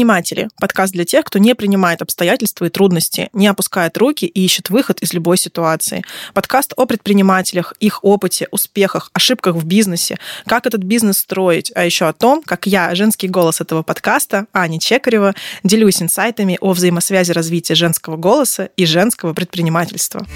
Предприниматели. Подкаст для тех, кто не принимает обстоятельства и трудности, не опускает руки и ищет выход из любой ситуации. Подкаст о предпринимателях, их опыте, успехах, ошибках в бизнесе, как этот бизнес строить, а еще о том, как я, женский голос этого подкаста, Аня Чекарева, делюсь инсайтами о взаимосвязи развития женского голоса и женского предпринимательства.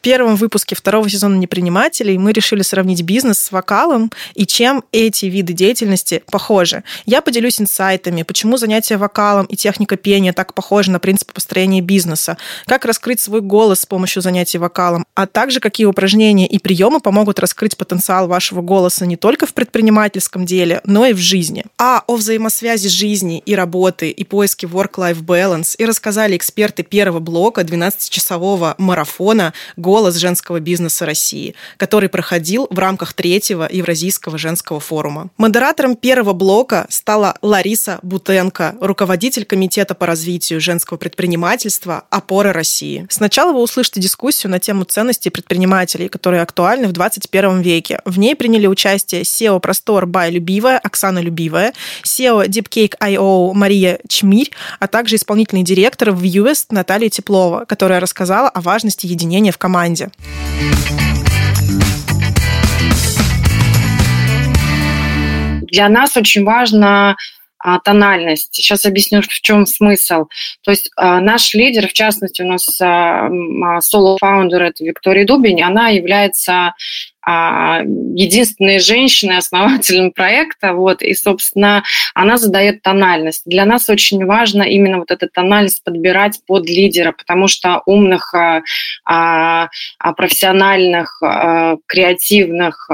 Первом выпуске второго сезона «Непринимателей» мы решили сравнить бизнес с вокалом и чем эти виды деятельности похожи. Я поделюсь инсайтами, почему занятие вокалом и техника пения так похожи на принцип построения бизнеса, как раскрыть свой голос с помощью занятий вокалом, а также какие упражнения и приемы помогут раскрыть потенциал вашего голоса не только в предпринимательском деле, но и в жизни. А о взаимосвязи жизни и работы и поиске work-life balance и рассказали эксперты первого блока 12-часового марафона «Голос женского бизнеса России», который проходил в рамках третьего Евразийского женского форума. Модератором первого блока стала Лариса Бутенко, руководитель Комитета по развитию женского предпринимательства «Опора России». Сначала вы услышите дискуссию на тему ценностей предпринимателей, которые актуальны в 21 веке. В ней приняли участие SEO «Простор» Бай Любивая, Оксана Любивая, SEO Deepcake.io Мария Чмирь, а также исполнительный директор в US Наталья Теплова, которая рассказала о важности единения в команде команде. Для нас очень важно а, тональность. Сейчас объясню, в чем смысл. То есть а, наш лидер, в частности, у нас соло-фаундер, это Виктория Дубень, она является а, единственной женщиной, основателем проекта, вот, и, собственно, она задает тональность. Для нас очень важно именно вот эту тональность подбирать под лидера, потому что умных, а, а, профессиональных, креативных,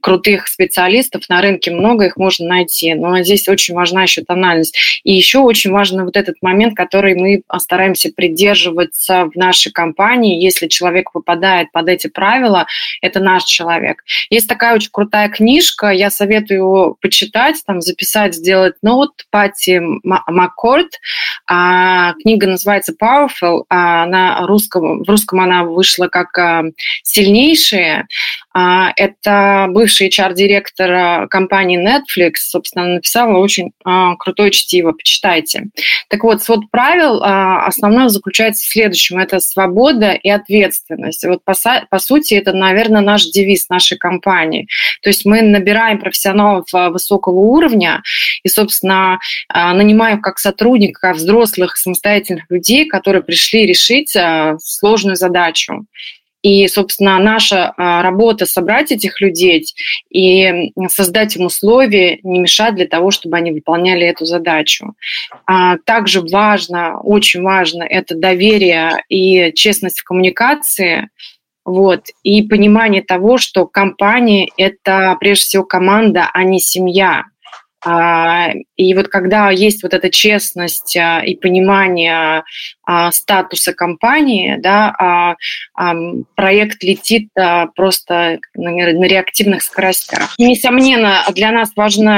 крутых специалистов на рынке много, их можно найти, но здесь очень важна еще тональность. И еще очень важен вот этот момент, который мы стараемся придерживаться в нашей компании, если человек попадает под эти правила, это наш человек. Есть такая очень крутая книжка, я советую почитать, там записать, сделать ноут Пати Маккорд. А, книга называется Powerful, а на русском, в русском она вышла как а, «Сильнейшие». А, это бывший HR-директор компании Netflix, собственно, написала очень а, крутое чтиво, почитайте. Так вот, свод правил а, основное заключается в следующем. Это свобода и ответственность. Вот по, по сути, это, наверное, наш девиз нашей компании. То есть мы набираем профессионалов высокого уровня и, собственно, нанимаем как сотрудников взрослых самостоятельных людей, которые пришли решить сложную задачу. И, собственно, наша а, работа собрать этих людей и создать им условия, не мешать для того, чтобы они выполняли эту задачу. А, также важно, очень важно, это доверие и честность в коммуникации, вот, и понимание того, что компания – это прежде всего команда, а не семья. А, и вот когда есть вот эта честность а, и понимание а, статуса компании, да, проект летит просто на реактивных скоростях. Несомненно, для нас важен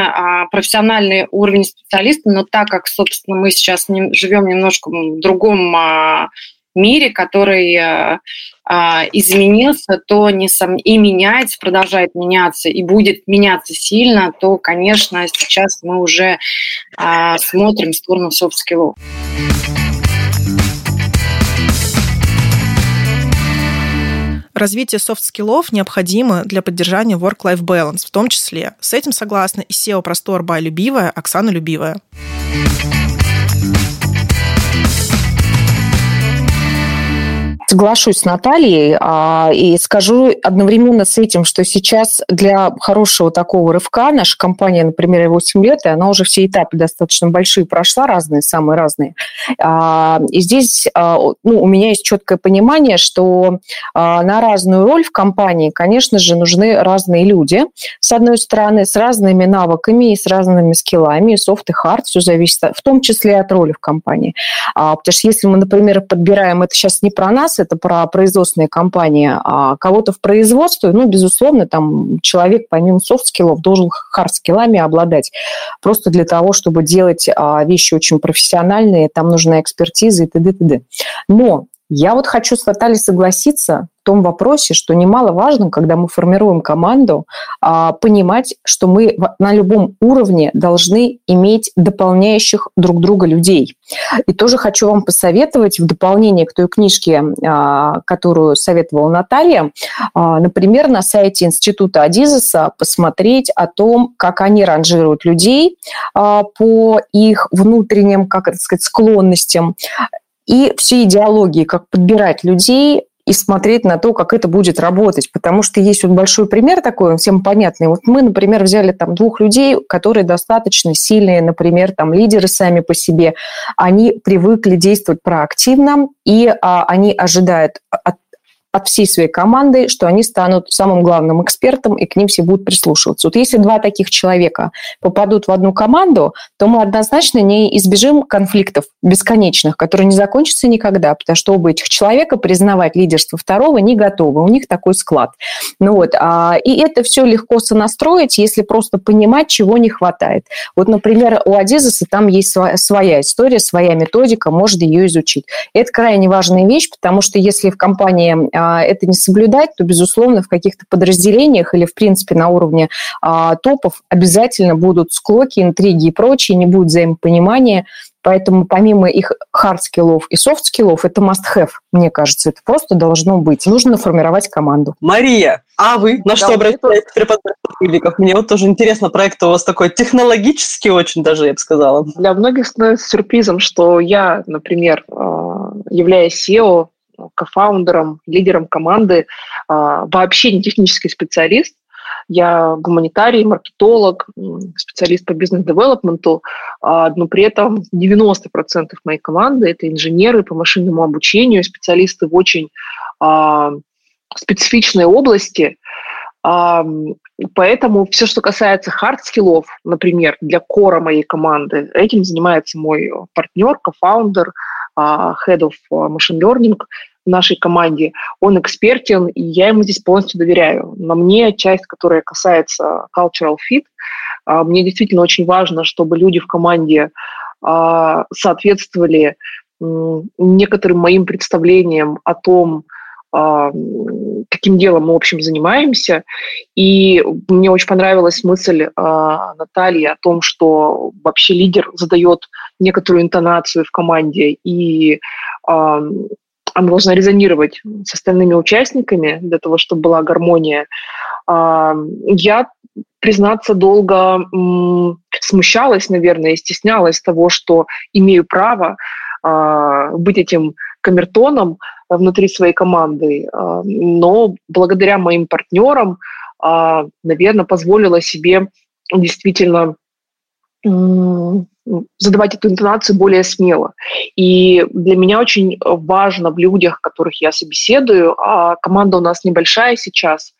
профессиональный уровень специалиста, но так как, собственно, мы сейчас живем немножко в другом мире, который э, а, изменился, то не сом... и меняется, продолжает меняться, и будет меняться сильно, то, конечно, сейчас мы уже а, смотрим в сторону софт-скиллов. Развитие софт-скиллов необходимо для поддержания work-life balance, в том числе. С этим согласна и CEO Prostor by Любивая Оксана Любивая. Соглашусь с Натальей а, и скажу одновременно с этим, что сейчас для хорошего такого рывка наша компания, например, 8 лет, и она уже все этапы достаточно большие прошла, разные, самые разные. А, и здесь а, ну, у меня есть четкое понимание, что а, на разную роль в компании, конечно же, нужны разные люди, с одной стороны, с разными навыками и с разными скиллами, и софт, и хард, все зависит, в том числе от роли в компании. А, потому что если мы, например, подбираем, это сейчас не про нас, это про производственные компании, а кого-то в производстве, ну, безусловно, там человек помимо софт-скиллов должен хард-скиллами обладать. Просто для того, чтобы делать а, вещи очень профессиональные, там нужна экспертиза и т.д. т.д. Но Я вот хочу с Натальей согласиться в том вопросе, что немаловажно, когда мы формируем команду, а, понимать, что мы на любом уровне должны иметь дополняющих друг друга людей. И тоже хочу вам посоветовать в дополнение к той книжке, а, которую советовала Наталья, а, например, на сайте Института Адизеса посмотреть о том, как они ранжируют людей по их внутренним, как это сказать, склонностям и все идеологии, как подбирать людей и смотреть на то, как это будет работать. Потому что есть вот большой пример такой, он всем понятный. Вот мы, например, взяли там двух людей, которые достаточно сильные, например, там лидеры сами по себе. Они привыкли действовать проактивно, и а, они ожидают от от всей своей команды, что они станут самым главным экспертом, и к ним все будут прислушиваться. Вот если два таких человека попадут в одну команду, то мы однозначно не избежим конфликтов бесконечных, которые не закончатся никогда, потому что оба этих человека признавать лидерство второго не готовы. У них такой склад. Ну вот, а, и это все легко сонастроить, если просто понимать, чего не хватает. Вот, например, у Адизеса там есть своя история, своя методика, можно ее изучить. Это крайне важная вещь, потому что если в компании а, это не соблюдать, то, безусловно, в каких-то подразделениях или, в принципе, на уровне а, топов обязательно будут склоки, интриги и прочее, не будет взаимопонимания. Поэтому помимо их хард-скиллов и софт-скиллов, это must-have, мне кажется. Это просто должно быть. Нужно формировать команду. Мария, а вы на да, что обращаетесь при подборе Мне вот тоже интересно, проект у вас такой технологический очень даже, я бы сказала. Для многих становится сюрпризом, что я, например, а, являясь CEO, кофаундером, лидером команды, а, вообще не технический специалист. Я гуманитарий, маркетолог, специалист по бизнес-девелопменту, а, но при этом 90% моей команды – это инженеры по машинному обучению, специалисты в очень а, специфичной области. Поэтому все, что касается хард-скиллов, например, для core а моей команды, этим занимается мой партнер, кофаундер, head of machine learning – в нашей команде, он экспертен, и я ему здесь полностью доверяю. На мне часть, которая касается cultural fit, а, мне действительно очень важно, чтобы люди в команде а, соответствовали некоторым моим представлениям о том, а, каким делом мы, в общем, занимаемся. И мне очень понравилась мысль Натальи о том, что вообще лидер задает некоторую интонацию в команде, и она должна резонировать с остальными участниками для того, чтобы была гармония. А, я, признаться, долго смущалась, наверное, и стеснялась того, что имею право а, быть этим камертоном внутри своей команды. А, но благодаря моим партнерам, наверное, позволила себе действительно задавать эту интонацию более смело. И для меня очень важно в людях, которых я собеседую, а команда у нас небольшая сейчас,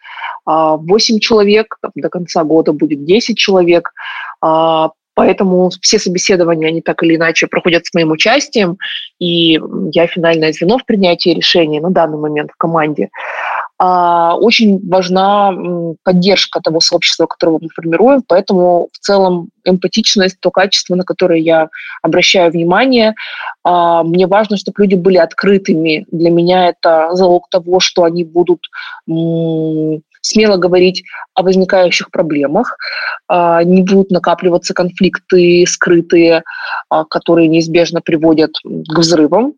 8 а, человек, до конца года будет 10 человек, а, Поэтому все собеседования, они так или иначе проходят с моим участием, и я финальное звено в принятии решений на данный момент в команде. А, очень важна поддержка того сообщества, которое мы формируем, поэтому в целом эмпатичность, то качество, на которое я обращаю внимание. А, мне важно, чтобы люди были открытыми. Для меня это залог того, что они будут смело говорить о возникающих проблемах, а, не будут накапливаться конфликты скрытые, которые неизбежно приводят к взрывам.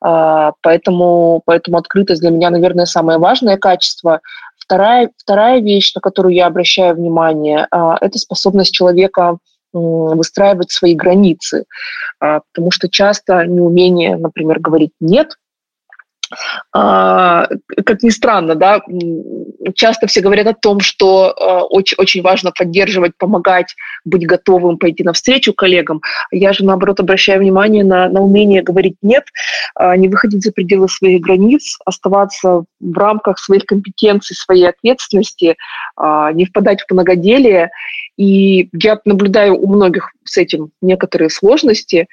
А, поэтому, поэтому открытость для меня, наверное, самое важное качество. Вторая, вторая вещь, на которую я обращаю внимание, а, это способность человека выстраивать свои границы, а, потому что часто неумение, например, говорить «нет», а, как ни странно, да, часто все говорят о том, что а, очень, очень важно поддерживать, помогать, быть готовым пойти навстречу коллегам. Я же, наоборот, обращаю внимание на, на умение говорить «нет», а, не выходить за пределы своих границ, оставаться в рамках своих компетенций, своей ответственности, не впадать в многоделие. И я наблюдаю у многих с этим некоторые сложности,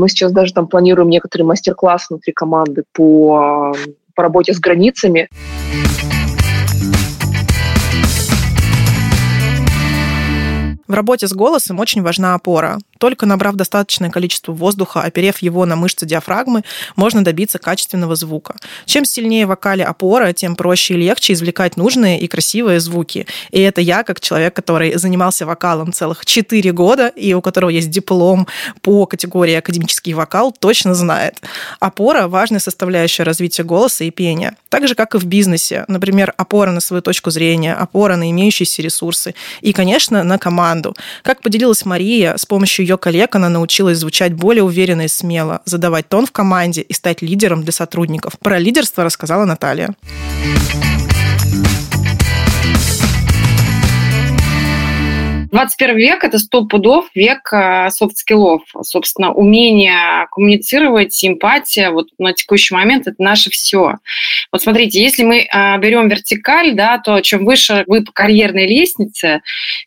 мы сейчас даже там планируем некоторые мастер-классы внутри команды по, по работе с границами. В работе с голосом очень важна опора. Только набрав достаточное количество воздуха, оперев его на мышцы диафрагмы, можно добиться качественного звука. Чем сильнее в вокале опора, тем проще и легче извлекать нужные и красивые звуки. И это я, как человек, который занимался вокалом целых 4 года и у которого есть диплом по категории академический вокал, точно знает. Опора – важная составляющая развития голоса и пения. Так же, как и в бизнесе. Например, опора на свою точку зрения, опора на имеющиеся ресурсы и, конечно, на команду. Как поделилась Мария, с помощью ее коллег она научилась звучать более уверенно и смело, задавать тон в команде и стать лидером для сотрудников. Про лидерство рассказала Наталья. 21 век – это сто пудов век soft skill ов. Собственно, умение коммуницировать, симпатия вот на текущий момент – это наше все. Вот смотрите, если мы а, берем вертикаль, да, то чем выше вы по карьерной лестнице,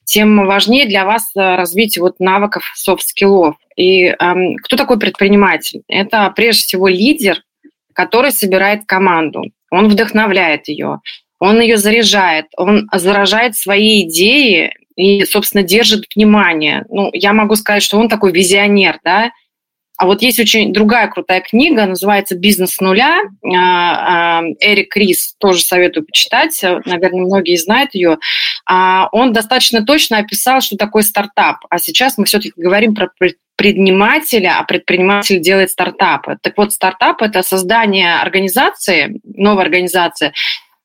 тем важнее для вас а, развитие вот навыков soft skill ов. И эм, кто такой предприниматель? Это прежде всего лидер, который собирает команду. Он вдохновляет ее, он ее заряжает, он заражает свои идеи и, собственно, держит внимание. Ну, я могу сказать, что он такой визионер, да. А вот есть очень другая крутая книга, называется «Бизнес с нуля». А, а, Эрик Рис, тоже советую почитать, наверное, многие знают ее. А, он достаточно точно описал, что такое стартап. А сейчас мы все-таки говорим про предпринимателя, а предприниматель делает стартапы. Так вот, стартап – это создание организации, новой организации,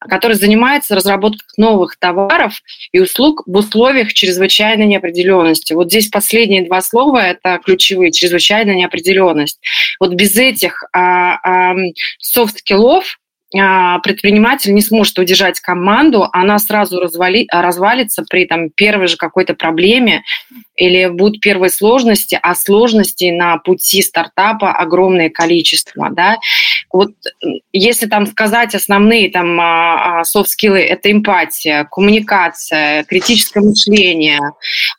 который занимается разработкой новых товаров и услуг в условиях чрезвычайной неопределенности. Вот здесь последние два слова – это ключевые – чрезвычайная неопределенность. Вот без этих а, soft skill ов предприниматель не сможет удержать команду, она сразу развали, развалится при там, первой же какой-то проблеме или будут первые сложности, а сложностей на пути стартапа огромное количество. Да? Вот если там сказать основные там а, а, soft skill ы, это эмпатия, коммуникация, критическое мышление,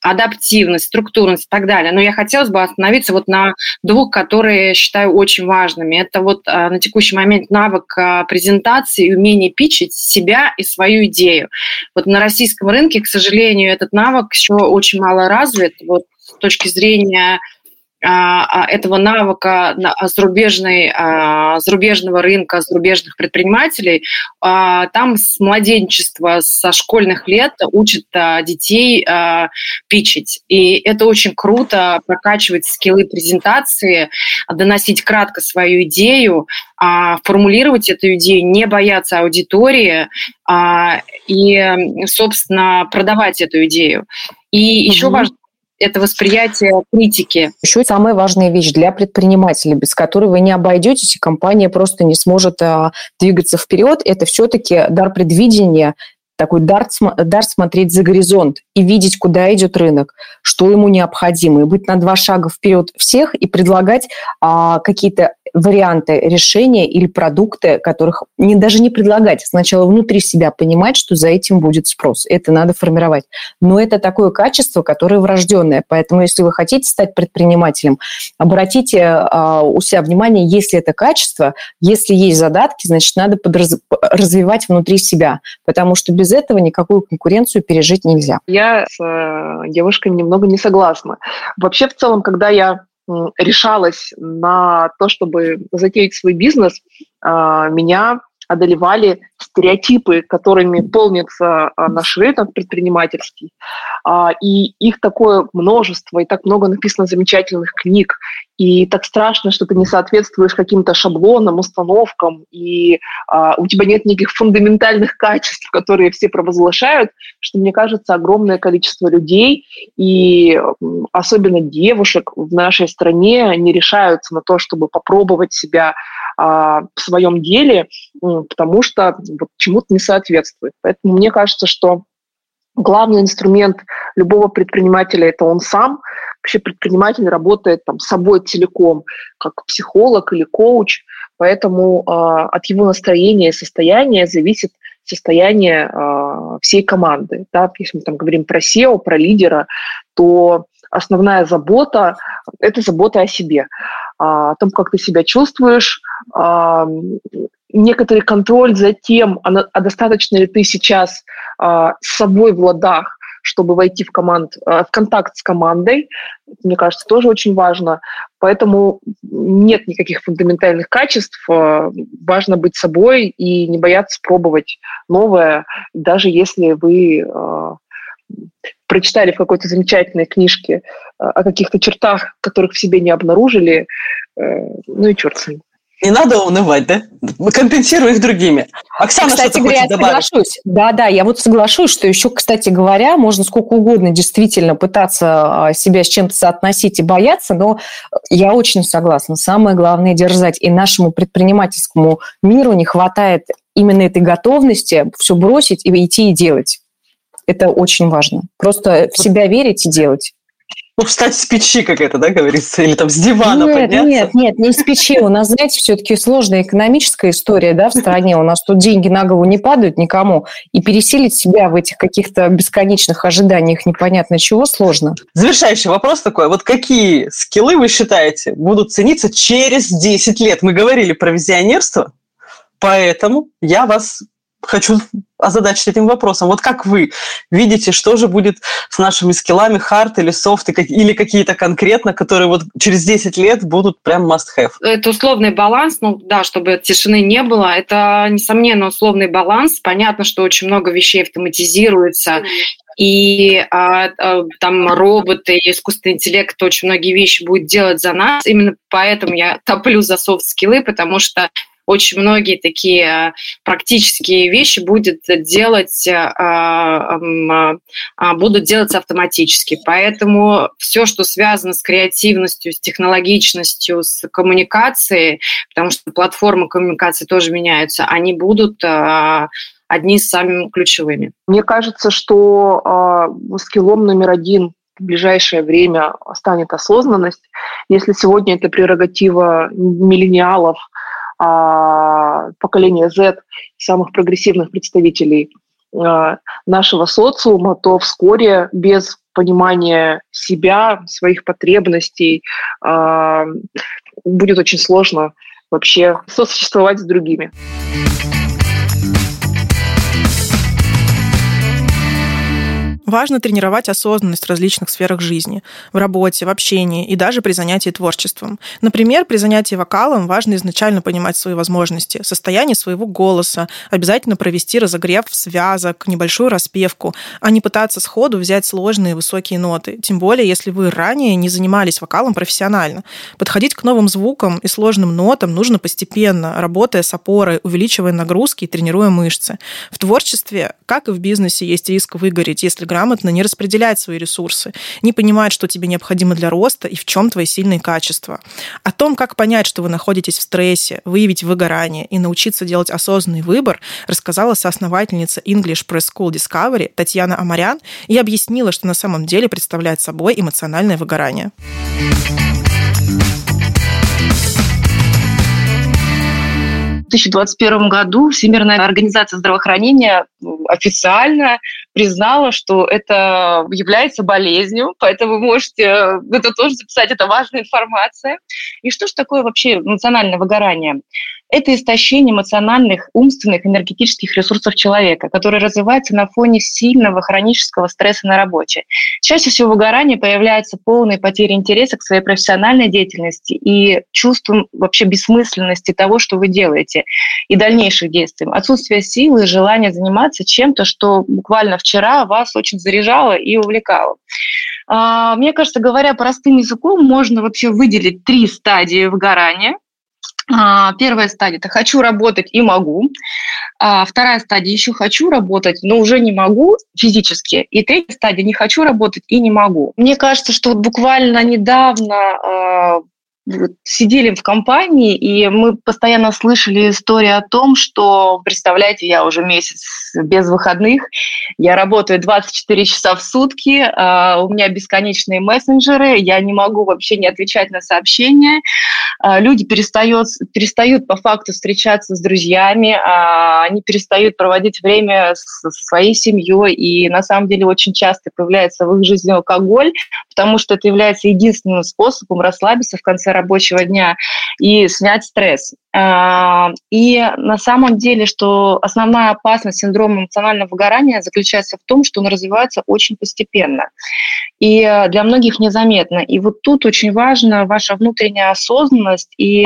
адаптивность, структурность и так далее. Но я хотелось бы остановиться вот на двух, которые считаю очень важными. Это вот на текущий момент навык презентации и умение пичить себя и свою идею. Вот на российском рынке, к сожалению, этот навык еще очень мало развит. Вот с точки зрения этого навыка зарубежной, а, зарубежного рынка, зарубежных предпринимателей, там с младенчества, со школьных лет учат детей пичить. И это очень круто, прокачивать скиллы презентации, доносить кратко свою идею, формулировать эту идею, не бояться аудитории и, собственно, продавать эту идею. И еще mm-hmm. важно это восприятие критики. Еще самая важная вещь для предпринимателя, без которой вы не обойдетесь, и компания просто не сможет а, двигаться вперед, это все-таки дар предвидения такой дар, дар смотреть за горизонт и видеть, куда идет рынок, что ему необходимо, и быть на два шага вперед всех и предлагать а, какие-то варианты решения или продукты, которых не, даже не предлагать, сначала внутри себя понимать, что за этим будет спрос. Это надо формировать. Но это такое качество, которое врожденное. Поэтому, если вы хотите стать предпринимателем, обратите а, у себя внимание, если это качество, если есть задатки, значит, надо подраз... развивать внутри себя, потому что без этого никакую конкуренцию пережить нельзя. Я с э, девушками немного не согласна. Вообще, в целом, когда я решалась на то, чтобы затеять свой бизнес, а, меня одолевали стереотипы, которыми полнится а, наш рынок предпринимательский. А, и их такое множество, и так много написано замечательных книг, и так страшно, что ты не соответствуешь каким-то шаблонам, установкам, и а, у тебя нет никаких фундаментальных качеств, которые все провозглашают, что, мне кажется, огромное количество людей, и особенно девушек в нашей стране не решаются на то, чтобы попробовать себя а, в своем деле, потому что вот, чему-то не соответствует. Поэтому мне кажется, что главный инструмент любого предпринимателя – это он сам. Вообще предприниматель работает там, с собой целиком, как психолог или коуч, поэтому э, от его настроения и состояния зависит состояние э, всей команды. Да? Если мы там говорим про SEO, про лидера, то основная забота – это забота о себе, о том, как ты себя чувствуешь, некоторый контроль за тем, а, а достаточно ли ты сейчас с собой в ладах, чтобы войти в, команд, в контакт с командой. Мне кажется, тоже очень важно. Поэтому нет никаких фундаментальных качеств. Важно быть собой и не бояться пробовать новое, даже если вы прочитали в какой-то замечательной книжке э, о каких-то чертах, которых в себе не обнаружили, э, ну и черт с ним. Не надо унывать, да? Компенсируй их другими. Оксана, кстати что говоря, хочет добавить? соглашусь. Да, да, я вот соглашусь, что еще, кстати говоря, можно сколько угодно действительно пытаться а, себя с чем-то соотносить и бояться, но я очень согласна. Самое главное – дерзать. И нашему предпринимательскому миру не хватает именно этой готовности все бросить и идти и делать. Это очень важно. Просто в себя верить и делать. Ну, встать с печи, как это, да, говорится, или там с дивана нет, подняться. Нет, нет, не с печи. У нас, знаете, все-таки сложная экономическая история, да, в стране. У нас тут деньги на голову не падают никому. И пересилить себя в этих каких-то бесконечных ожиданиях непонятно чего сложно. Завершающий вопрос такой. Вот какие скиллы вы считаете будут цениться через 10 лет? Мы говорили про визионерство, поэтому я вас хочу озадачить этим вопросом. Вот как вы видите, что же будет с нашими скиллами, хард или софт, или какие-то конкретно, которые вот через 10 лет будут прям must-have? Это условный баланс, ну да, чтобы тишины не было. Это, несомненно, условный баланс. Понятно, что очень много вещей автоматизируется, и а, а, там роботы, искусственный интеллект очень многие вещи будет делать за нас. Именно поэтому я топлю за софт-скиллы, потому что очень многие такие практические вещи будет делать, э, а, а, будут делаться автоматически. Поэтому все, что связано с креативностью, с технологичностью, с коммуникацией, потому что платформы коммуникации тоже меняются, они будут одни из самыми ключевыми. Мне кажется, что э, скиллом номер один в ближайшее время станет осознанность. Если сегодня это прерогатива миллениалов, а, поколения Z, самых прогрессивных представителей а, нашего социума, то вскоре без понимания себя, своих потребностей а, будет очень сложно вообще сосуществовать с другими. Важно тренировать осознанность в различных сферах жизни, в работе, в общении и даже при занятии творчеством. Например, при занятии вокалом важно изначально понимать свои возможности, состояние своего голоса, обязательно провести разогрев связок, небольшую распевку, а не пытаться сходу взять сложные высокие ноты. Тем более, если вы ранее не занимались вокалом профессионально. Подходить к новым звукам и сложным нотам нужно постепенно, работая с опорой, увеличивая нагрузки и тренируя мышцы. В творчестве, как и в бизнесе, есть риск выгореть, если грамотно не распределять свои ресурсы, не понимать, что тебе необходимо для роста и в чем твои сильные качества. О том, как понять, что вы находитесь в стрессе, выявить выгорание и научиться делать осознанный выбор, рассказала соосновательница English Press School Discovery Татьяна Амарян и объяснила, что на самом деле представляет собой эмоциональное выгорание. 2021 году Всемирная организация здравоохранения официально признала, что это является болезнью, поэтому вы можете это тоже записать, это важная информация. И что же такое вообще эмоциональное выгорание? Это истощение эмоциональных, умственных, энергетических ресурсов человека, который развивается на фоне сильного хронического стресса на работе. Чаще всего выгорание появляется полной потерей интереса к своей профессиональной деятельности и чувством вообще бессмысленности того, что вы делаете, и дальнейших действий. Отсутствие силы и желания заниматься чем-то, что буквально вчера вас очень заряжало и увлекало. А, мне кажется, говоря простым языком, можно вообще выделить три стадии выгорания – первая стадия – это «хочу работать и могу». А вторая стадия – еще хочу работать, но уже не могу физически. И третья стадия – не хочу работать и не могу. Мне кажется, что вот буквально недавно а, сидели в компании, и мы постоянно слышали истории о том, что, представляете, я уже месяц без выходных, я работаю 24 часа в сутки, а, у меня бесконечные мессенджеры, я не могу вообще не отвечать на сообщения, а, люди перестают, перестают по факту встречаться с друзьями, а, они перестают проводить время со своей семьей, и на самом деле очень часто появляется в их жизни алкоголь, потому что это является единственным способом расслабиться в конце рабочего дня и снять стресс. А, и на самом деле, что основная опасность синдрома эмоционального выгорания заключается в том, что он развивается очень постепенно и для многих незаметно. И вот тут очень важна ваша внутренняя осознанность и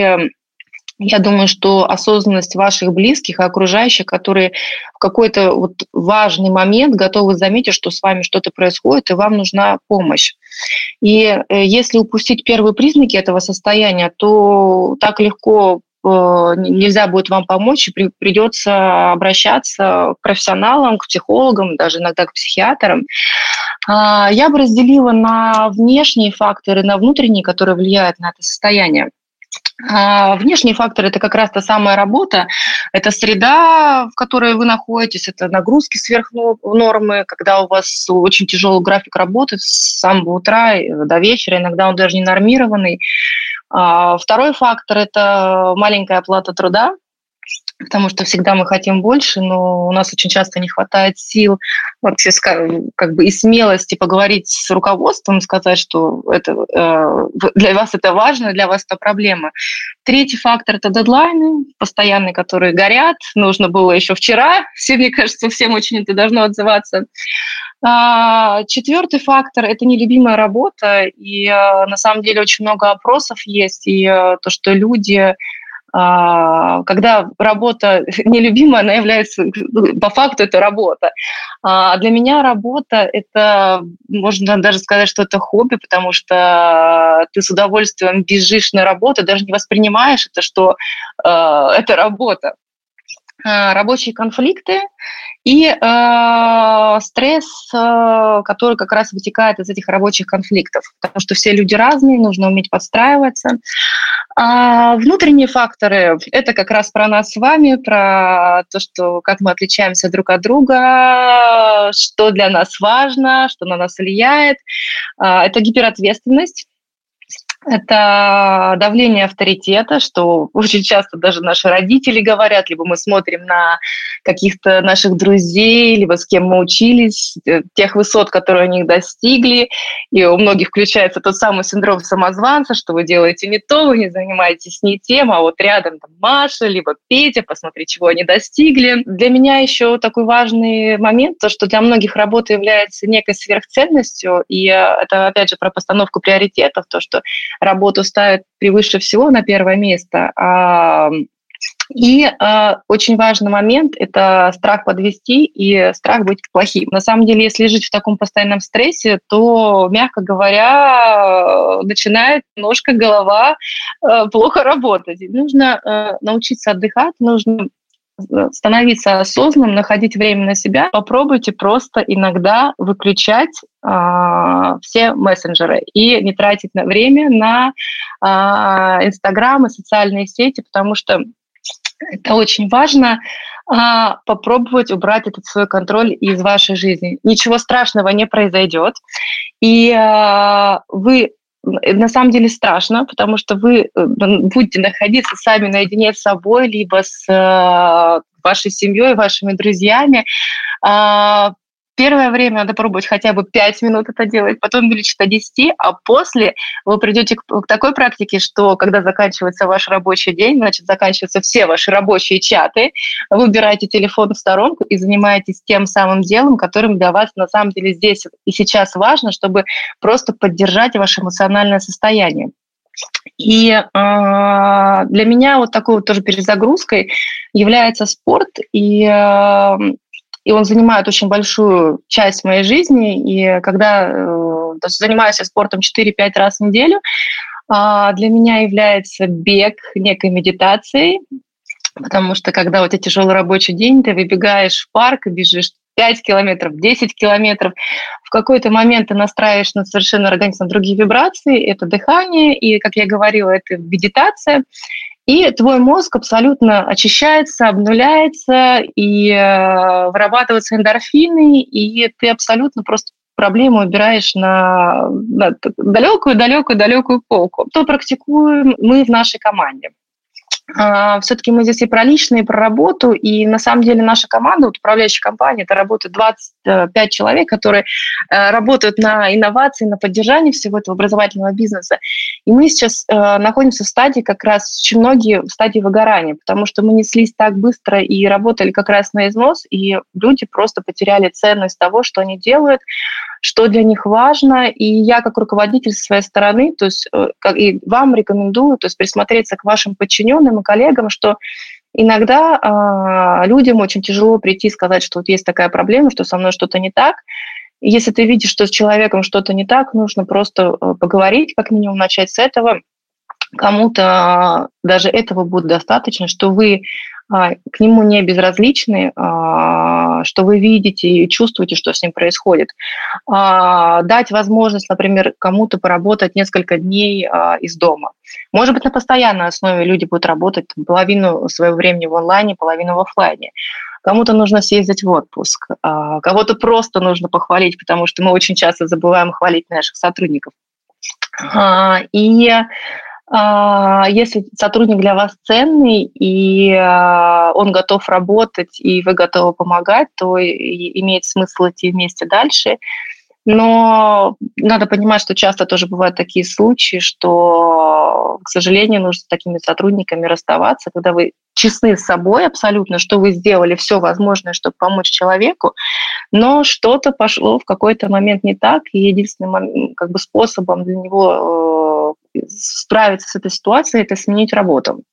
я думаю, что осознанность ваших близких и окружающих, которые в какой-то вот важный момент готовы заметить, что с вами что-то происходит, и вам нужна помощь. И э, если упустить первые признаки этого состояния, то так легко э, нельзя будет вам помочь, и придется обращаться к профессионалам, к психологам, даже иногда к психиатрам. А, я бы разделила на внешние факторы, на внутренние, которые влияют на это состояние. А внешний фактор – это как раз та самая работа, это среда, в которой вы находитесь, это нагрузки сверх нормы, когда у вас очень тяжелый график работы с самого утра до вечера, иногда он даже не нормированный. А второй фактор – это маленькая оплата труда, потому что всегда мы хотим больше, но у нас очень часто не хватает сил вообще как бы и смелости поговорить с руководством, сказать, что это, э, для вас это важно, для вас это проблема. Третий фактор – это дедлайны постоянные, которые горят. Нужно было еще вчера. Все, мне кажется, всем очень это должно отзываться. А, четвертый фактор – это нелюбимая работа. И э, на самом деле очень много опросов есть. И э, то, что люди когда работа нелюбимая, она является, ну, по факту это работа. А для меня работа – это, можно даже сказать, что это хобби, потому что ты с удовольствием бежишь на работу, даже не воспринимаешь это, что э, это работа. А, рабочие конфликты и э, стресс, э, который как раз вытекает из этих рабочих конфликтов, потому что все люди разные, нужно уметь подстраиваться. А внутренние факторы – это как раз про нас с вами, про то, что как мы отличаемся друг от друга, что для нас важно, что на нас влияет. А, это гиперответственность, это давление авторитета, что очень часто даже наши родители говорят, либо мы смотрим на каких-то наших друзей, либо с кем мы учились, э, тех высот, которые они достигли, и у многих включается тот самый синдром самозванца, что вы делаете не то, вы не занимаетесь не тем, а вот рядом там Маша, либо Петя, посмотри, чего они достигли. Для меня еще такой важный момент, то, что для многих работа является некой сверхценностью, и э, это, опять же, про постановку приоритетов, то, что работу ставят превыше всего на первое место. А, и э, очень важный момент – это страх подвести и страх быть плохим. На самом деле, если жить в таком постоянном стрессе, то, мягко говоря, начинает немножко голова э, плохо работать. Нужно э, научиться отдыхать, нужно становиться осознанным, находить время на себя, попробуйте просто иногда выключать э, все мессенджеры и не тратить время на э, Инстаграм и социальные сети, потому что это очень важно а, попробовать убрать этот свой контроль из вашей жизни. Ничего страшного не произойдет, и а, вы на самом деле страшно, потому что вы э, будете находиться сами наедине с собой, либо с э, вашей семьей, вашими друзьями. А, первое время надо пробовать хотя бы 5 минут это делать, потом увеличить до 10, а после вы придете к, к такой практике, что когда заканчивается ваш рабочий день, значит, заканчиваются все ваши рабочие чаты, вы убираете телефон в сторонку и занимаетесь тем самым делом, которым для вас на самом деле здесь и сейчас важно, чтобы просто поддержать ваше эмоциональное состояние. И э, для меня вот такой вот тоже перезагрузкой является спорт. И э, и он занимает очень большую часть моей жизни. И когда э, занимаюсь я спортом 4-5 раз в неделю, э, для меня является бег некой медитацией, потому что когда у тебя тяжелый рабочий день, ты выбегаешь в парк и бежишь 5 километров, 10 километров. В какой-то момент ты настраиваешь на совершенно организм другие вибрации, это дыхание, и, как я говорила, это медитация. И твой мозг абсолютно очищается, обнуляется, и э, вырабатываются эндорфины, и ты абсолютно просто проблему убираешь на, на далекую, далекую, далекую полку. То практикуем мы в нашей команде. А, все-таки мы здесь и про личное, и про работу, и на самом деле наша команда, вот управляющая компания, это работает 25 человек, которые э, работают на инновации, на поддержании всего этого образовательного бизнеса. И мы сейчас э, находимся в стадии как раз, очень многие в стадии выгорания, потому что мы неслись так быстро и работали как раз на износ, и люди просто потеряли ценность того, что они делают, что для них важно. И я как руководитель со своей стороны, то есть э, и вам рекомендую, то есть присмотреться к вашим подчиненным и коллегам, что иногда э, людям очень тяжело прийти и сказать, что вот есть такая проблема, что со мной что-то не так. И если ты видишь, что с человеком что-то не так, нужно просто э, поговорить, как минимум начать с этого. Кому-то даже этого будет достаточно, что вы к нему не безразличны, а, что вы видите и чувствуете, что с ним происходит. А, дать возможность, например, кому-то поработать несколько дней из дома. Может быть, на постоянной основе люди будут работать половину своего времени в онлайне, половину в офлайне. Кому-то нужно съездить в отпуск, кого-то просто нужно похвалить, потому что мы очень часто забываем хвалить наших сотрудников. И а, если сотрудник для вас ценный, и а, он готов работать, и вы готовы помогать, то имеет смысл идти вместе дальше. Но надо понимать, что часто тоже бывают такие случаи, что, к сожалению, нужно с такими сотрудниками расставаться, когда вы честны с собой абсолютно, что вы сделали все возможное, чтобы помочь человеку, но что-то пошло в какой-то момент не так, и единственным как бы, способом для него э, справиться с этой ситуацией – это сменить работу.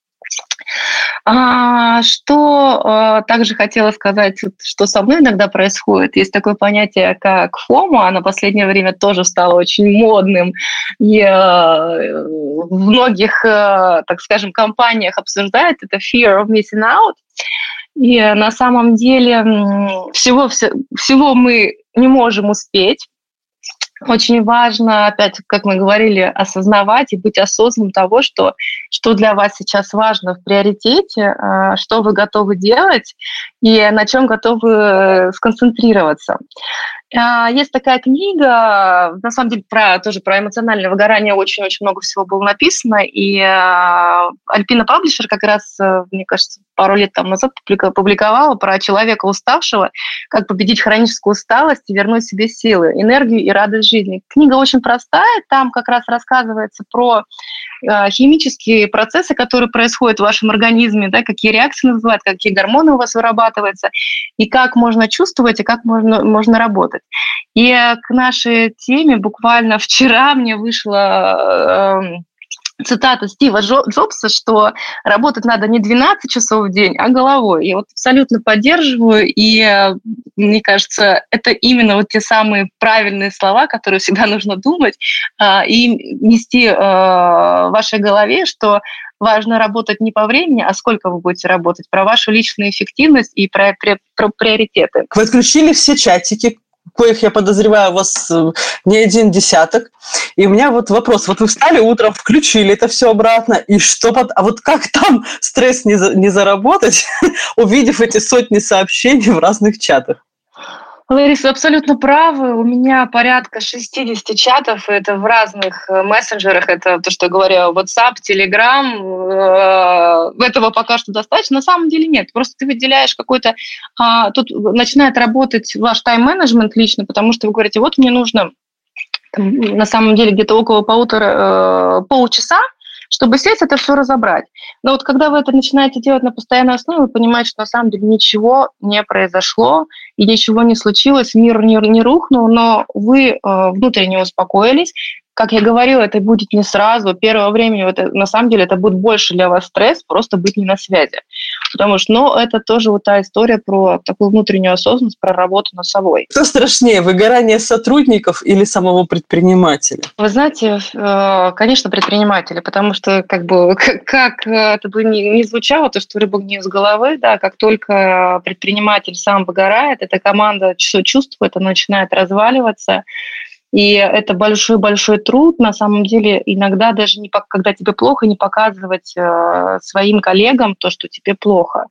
А, что а, также хотела сказать, что со мной иногда происходит. Есть такое понятие, как фома, оно в последнее время тоже стало очень модным. И а, в многих, а, так скажем, компаниях обсуждают это fear of missing out. И на самом деле всего, всего мы не можем успеть. Очень важно, опять, как мы говорили, осознавать и быть осознанным того, что, что для вас сейчас важно в приоритете, а, что вы готовы делать и на чем готовы э, сконцентрироваться. А, есть такая книга, на самом деле, про, тоже про эмоциональное выгорание очень-очень много всего было написано, и Альпина Паблишер как раз, э, мне кажется, пару лет там назад публиковала про человека уставшего, как победить хроническую усталость и вернуть себе силы, энергию и радость жизни. Книга очень простая, там как раз рассказывается про химические процессы, которые происходят в вашем организме, да, какие реакции называют, какие гормоны у вас вырабатываются, и как можно чувствовать, и как можно, можно работать. И к нашей теме буквально вчера мне вышла э, цитата Стива Джобса, что работать надо не 12 часов в день, а головой. Я вот абсолютно поддерживаю, и э, мне кажется, это именно вот те самые правильные слова, которые всегда нужно думать а, и нести э, в вашей голове, что важно работать не по времени, а сколько вы будете работать, про вашу личную эффективность и про, про, про приоритеты. Вы отключили все чатики, коих, я подозреваю, у вас э, не один десяток. И у меня вот вопрос. Вот вы встали утром, включили это все обратно, и что под... А вот как там стресс не, за... не заработать, увидев эти сотни сообщений в разных чатах? Лариса, абсолютно правы. У меня порядка 60 чатов. Это в разных э, мессенджерах. Это то, что я говорю, WhatsApp, Telegram. Э, этого пока что достаточно. На самом деле нет. Просто ты выделяешь какой-то... А, тут начинает работать ваш тайм-менеджмент лично, потому что вы говорите, вот мне нужно там, на самом деле где-то около полутора, э, полчаса, чтобы сесть, это все разобрать. Но вот когда вы это начинаете делать на постоянной основе, вы понимаете, что на самом деле ничего не произошло и ничего не случилось, мир не, не рухнул, но вы э, внутренне успокоились, как я говорила, это будет не сразу. Первое время, это, на самом деле, это будет больше для вас стресс, просто быть не на связи. Потому что, ну, это тоже вот та история про такую внутреннюю осознанность, про работу над собой. Что страшнее, выгорание сотрудников или самого предпринимателя? Вы знаете, э, конечно, предприниматели, потому что, как бы, как это бы ни звучало, то, что рыба не из головы, да, как только предприниматель сам выгорает, эта команда все чувствует, она начинает разваливаться, и это большой-большой труд, на самом деле, иногда даже не, когда тебе плохо, не показывать э, своим коллегам то, что тебе плохо.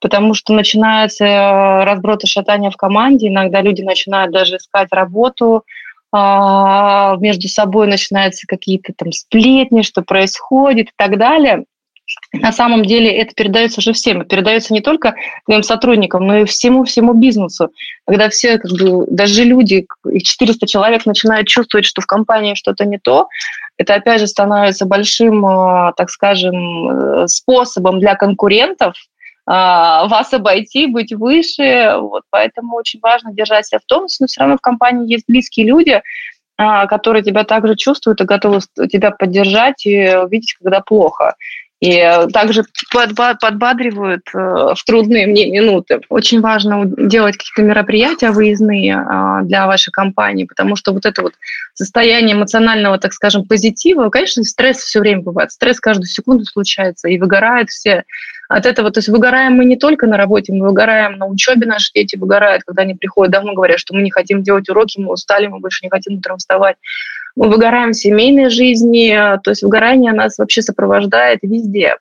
Потому что начинается э, разброд и шатание в команде, иногда люди начинают даже искать работу, а, между собой начинаются какие-то там сплетни, что происходит и так далее. На самом деле это передается же всем. Передается не только твоим сотрудникам, но и всему-всему бизнесу. Когда все, как бы, даже люди, их 400 человек начинают чувствовать, что в компании что-то не то, это опять же становится большим, а, так скажем, э, способом для конкурентов а, вас обойти, быть выше. Вот, поэтому очень важно держать себя в тонусе, но все равно в компании есть близкие люди, а, которые тебя также чувствуют и готовы тебя поддержать и видеть, когда плохо и э, также подбадривают э, в трудные мне минуты. Очень важно делать какие-то мероприятия выездные а, для вашей компании, потому что вот это вот состояние эмоционального, так скажем, позитива, конечно, стресс все время бывает. Стресс каждую секунду случается, и выгорают все от этого. То есть выгораем мы не только на работе, мы выгораем на учебе, наши дети выгорают, когда они приходят домой, говорят, что мы не хотим делать уроки, мы устали, мы больше не хотим утром вставать мы выгораем в семейной жизни, то есть выгорание нас вообще сопровождает везде.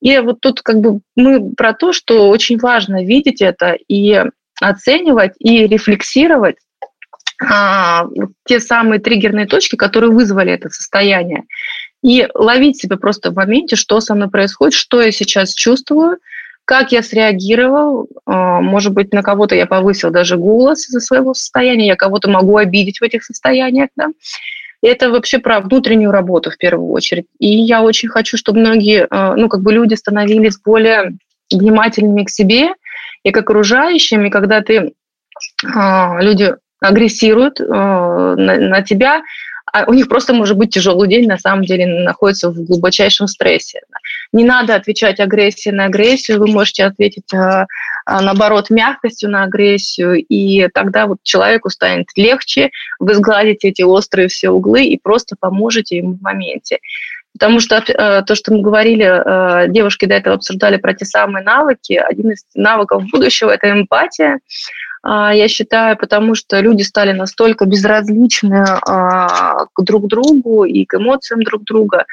И вот тут как бы мы про то, что очень важно видеть это и оценивать, и рефлексировать а, те самые триггерные точки, которые вызвали это состояние. И ловить себя просто в моменте, что со мной происходит, что я сейчас чувствую, как я среагировал, а, может быть, на кого-то я повысил даже голос из-за своего состояния, я кого-то могу обидеть в этих состояниях, да, это вообще про внутреннюю работу в первую очередь. И я очень хочу, чтобы многие, э, ну, как бы люди становились более внимательными к себе и к окружающим. И когда ты, э, люди агрессируют на тебя, а у них просто может быть тяжелый день, на самом деле находится в глубочайшем стрессе. Не надо отвечать агрессией на агрессию, вы можете ответить а, а, наоборот мягкостью на агрессию, и тогда вот человеку станет легче, вы сгладите эти острые все углы и просто поможете ему в моменте. Потому что э, то, что мы говорили, девушки до этого обсуждали про те самые навыки. Один из навыков будущего – это эмпатия. А, я считаю, потому что люди стали настолько безразличны а, к друг другу и к эмоциям друг друга,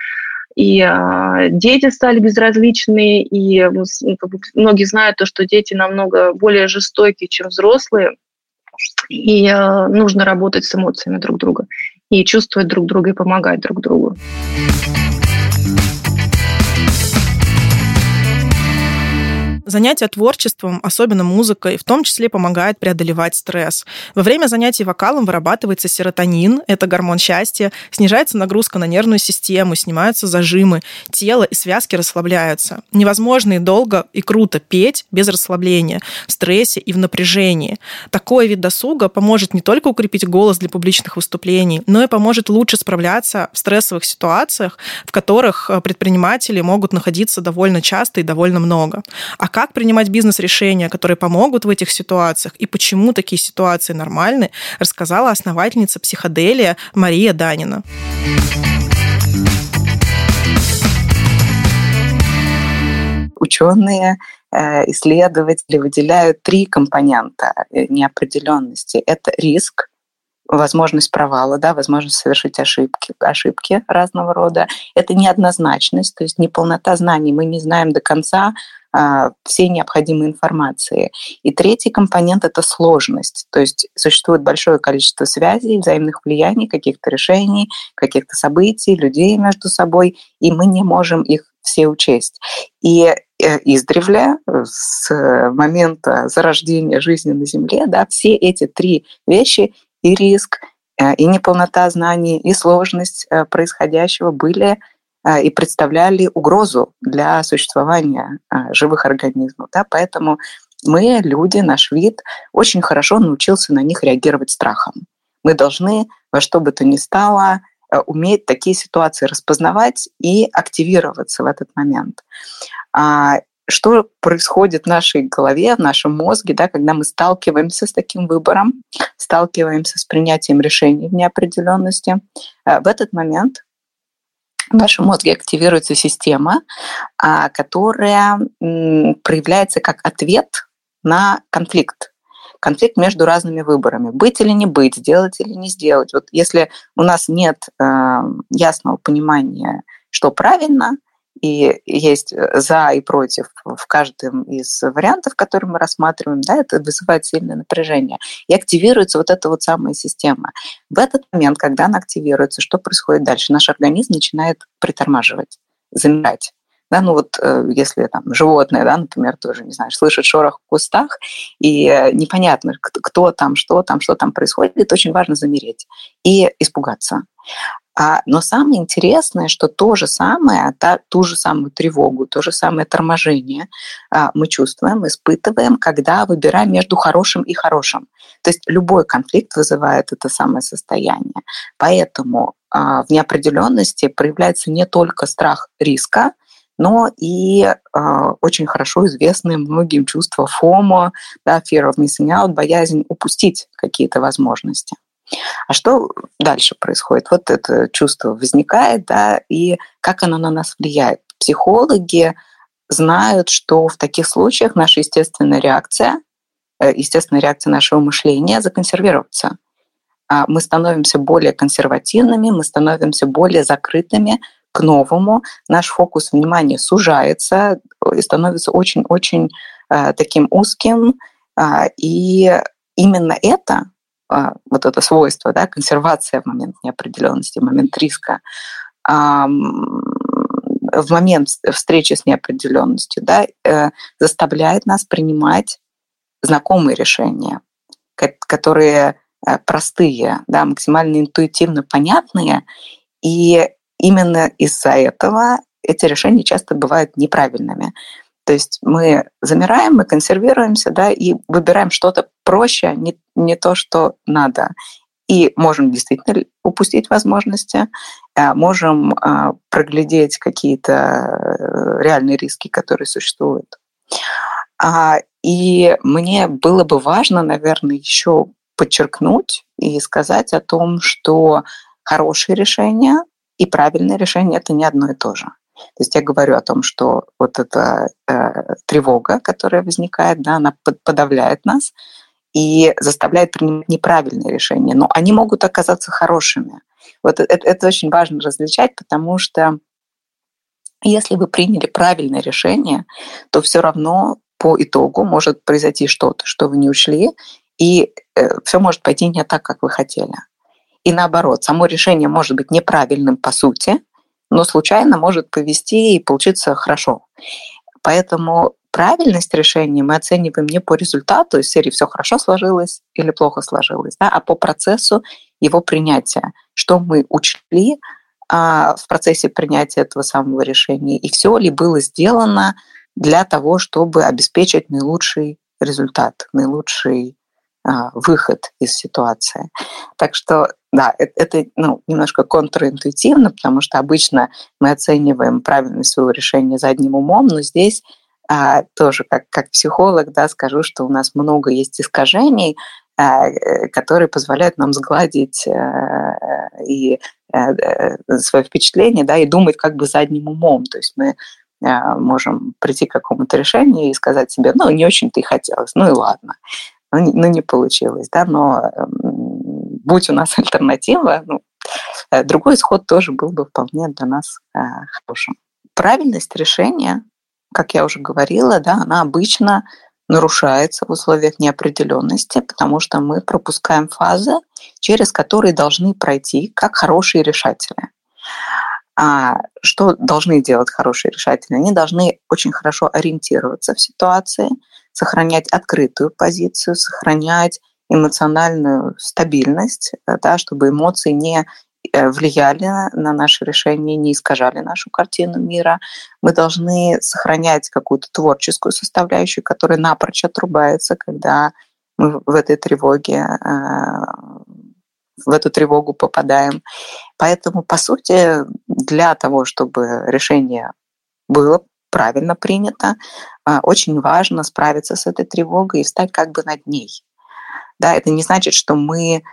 и э, дети стали безразличны, и ну, многие знают то, что дети намного более жестокие, чем взрослые, и э, нужно работать с эмоциями друг друга, и чувствовать друг друга, и помогать друг другу. Занятия творчеством, особенно музыкой, в том числе помогает преодолевать стресс. Во время занятий вокалом вырабатывается серотонин, это гормон счастья, снижается нагрузка на нервную систему, снимаются зажимы, тело и связки расслабляются. Невозможно и долго и круто петь без расслабления, в стрессе и в напряжении. Такой вид досуга поможет не только укрепить голос для публичных выступлений, но и поможет лучше справляться в стрессовых ситуациях, в которых э, предприниматели могут находиться довольно часто и довольно много. А как принимать бизнес-решения, которые помогут в этих ситуациях и почему такие ситуации нормальны, рассказала основательница психоделия Мария Данина. Ученые э, исследователи выделяют три компонента э, неопределенности. Это риск, возможность провала, да, возможность совершить ошибки, ошибки разного рода. Это неоднозначность, то есть неполнота знаний. Мы не знаем до конца, всей необходимой информации. И третий компонент – это сложность. То есть существует большое количество связей, взаимных влияний, каких-то решений, каких-то событий, людей между собой, и мы не можем их все учесть. И э, издревле, с момента зарождения жизни на Земле, да, все эти три вещи и риск, э, и неполнота знаний, и сложность э, происходящего были а, и представляли угрозу для существования а, живых организмов. Да? Поэтому мы, люди, наш вид, очень хорошо научился на них реагировать страхом. Мы должны во что бы то ни стало а, уметь такие ситуации распознавать и активироваться в этот момент. Что происходит в нашей голове, в нашем мозге, да, когда мы сталкиваемся с таким выбором, сталкиваемся с принятием решений в неопределенности? В этот момент в нашем мозге активируется система, а, которая проявляется как ответ на конфликт конфликт между разными выборами. Быть или не быть, сделать или не сделать. Вот если у нас нет э, ясного понимания, что правильно, и есть э, за и против в каждом из вариантов, которые мы рассматриваем, да, это вызывает сильное напряжение. И активируется вот эта вот самая система. В этот момент, когда она активируется, что происходит дальше? Наш организм начинает притормаживать, замирать. Да, ну вот э, если там животное, да, например, тоже, не знаю, слышит шорох в кустах, и э, непонятно, кто там, что там, что там происходит, очень важно замереть и испугаться. А, но самое интересное, что то же самое, та, ту же самую тревогу, то же самое торможение а, мы чувствуем, испытываем, когда выбираем между хорошим и хорошим. То есть любой конфликт вызывает это самое состояние. Поэтому а, в неопределенности проявляется не только страх риска, но и э, очень хорошо известные многим чувства FOMO, да, fear of missing out, боязнь упустить какие-то возможности. А что дальше происходит? Вот это чувство возникает, да, и как оно на нас влияет. Психологи знают, что в таких случаях наша естественная реакция, э, естественная реакция нашего мышления законсервироваться. А мы становимся более консервативными, мы становимся более закрытыми к новому, наш фокус внимания сужается и становится очень-очень э, таким узким. Э, и именно это а, вот это свойство, да, консервация в момент неопределенности, в момент риска, в момент встречи с неопределенностью, да, э, заставляет нас принимать знакомые решения, которые э, простые, да, максимально интуитивно понятные, и именно из-за этого эти решения часто бывают неправильными. То есть мы замираем, мы консервируемся, да, и выбираем что-то проще, не, не то, что надо. И можем действительно упустить возможности, а можем а, проглядеть какие-то э, реальные риски, которые существуют. А, и мне было бы важно, наверное, еще подчеркнуть и сказать о том, что хорошие решения и правильные решения это не одно и то же. То есть я говорю о том, что вот эта э, тревога, которая возникает, да, она подавляет нас и заставляет принимать неправильные решения, но они могут оказаться хорошими. Вот это, это очень важно различать, потому что если вы приняли правильное решение, то все равно по итогу может произойти что-то, что вы не учли, и э, все может пойти не так, как вы хотели. И наоборот, само решение может быть неправильным по сути, но случайно может повести и получиться хорошо. Поэтому правильность решения мы оцениваем не по результату из серии «все хорошо сложилось» или «плохо сложилось», да, а по процессу его принятия, что мы учли а, в процессе принятия этого самого решения, и все ли было сделано для того, чтобы обеспечить наилучший результат, наилучший выход из ситуации. Так что, да, это, это ну, немножко контринтуитивно, потому что обычно мы оцениваем правильность своего решения задним умом, но здесь а, тоже как, как психолог да, скажу, что у нас много есть искажений, а, э, которые позволяют нам сгладить а, и а, свое впечатление, да, и думать как бы задним умом. То есть мы можем прийти к какому-то решению и сказать себе, ну, не очень-то и хотелось, ну и ладно ну, ну, не получилось, да, но будь у нас альтернатива, ну, э, другой исход тоже был бы вполне для нас э, хорошим. Правильность решения, как я уже говорила, да, она обычно нарушается в условиях неопределенности, потому что мы пропускаем фазы, через которые должны пройти как хорошие решатели. А что должны делать хорошие решатели? Они должны очень хорошо ориентироваться в ситуации, сохранять открытую позицию, сохранять эмоциональную стабильность, э, да, чтобы эмоции не э, влияли на наши решения, не искажали нашу картину мира. Мы должны сохранять какую-то творческую составляющую, которая напрочь отрубается, когда мы в этой тревоге, э, в эту тревогу попадаем. Поэтому, по сути, для того, чтобы решение было правильно принято, очень важно справиться с этой тревогой и встать как бы над ней. Да, это не значит, что мы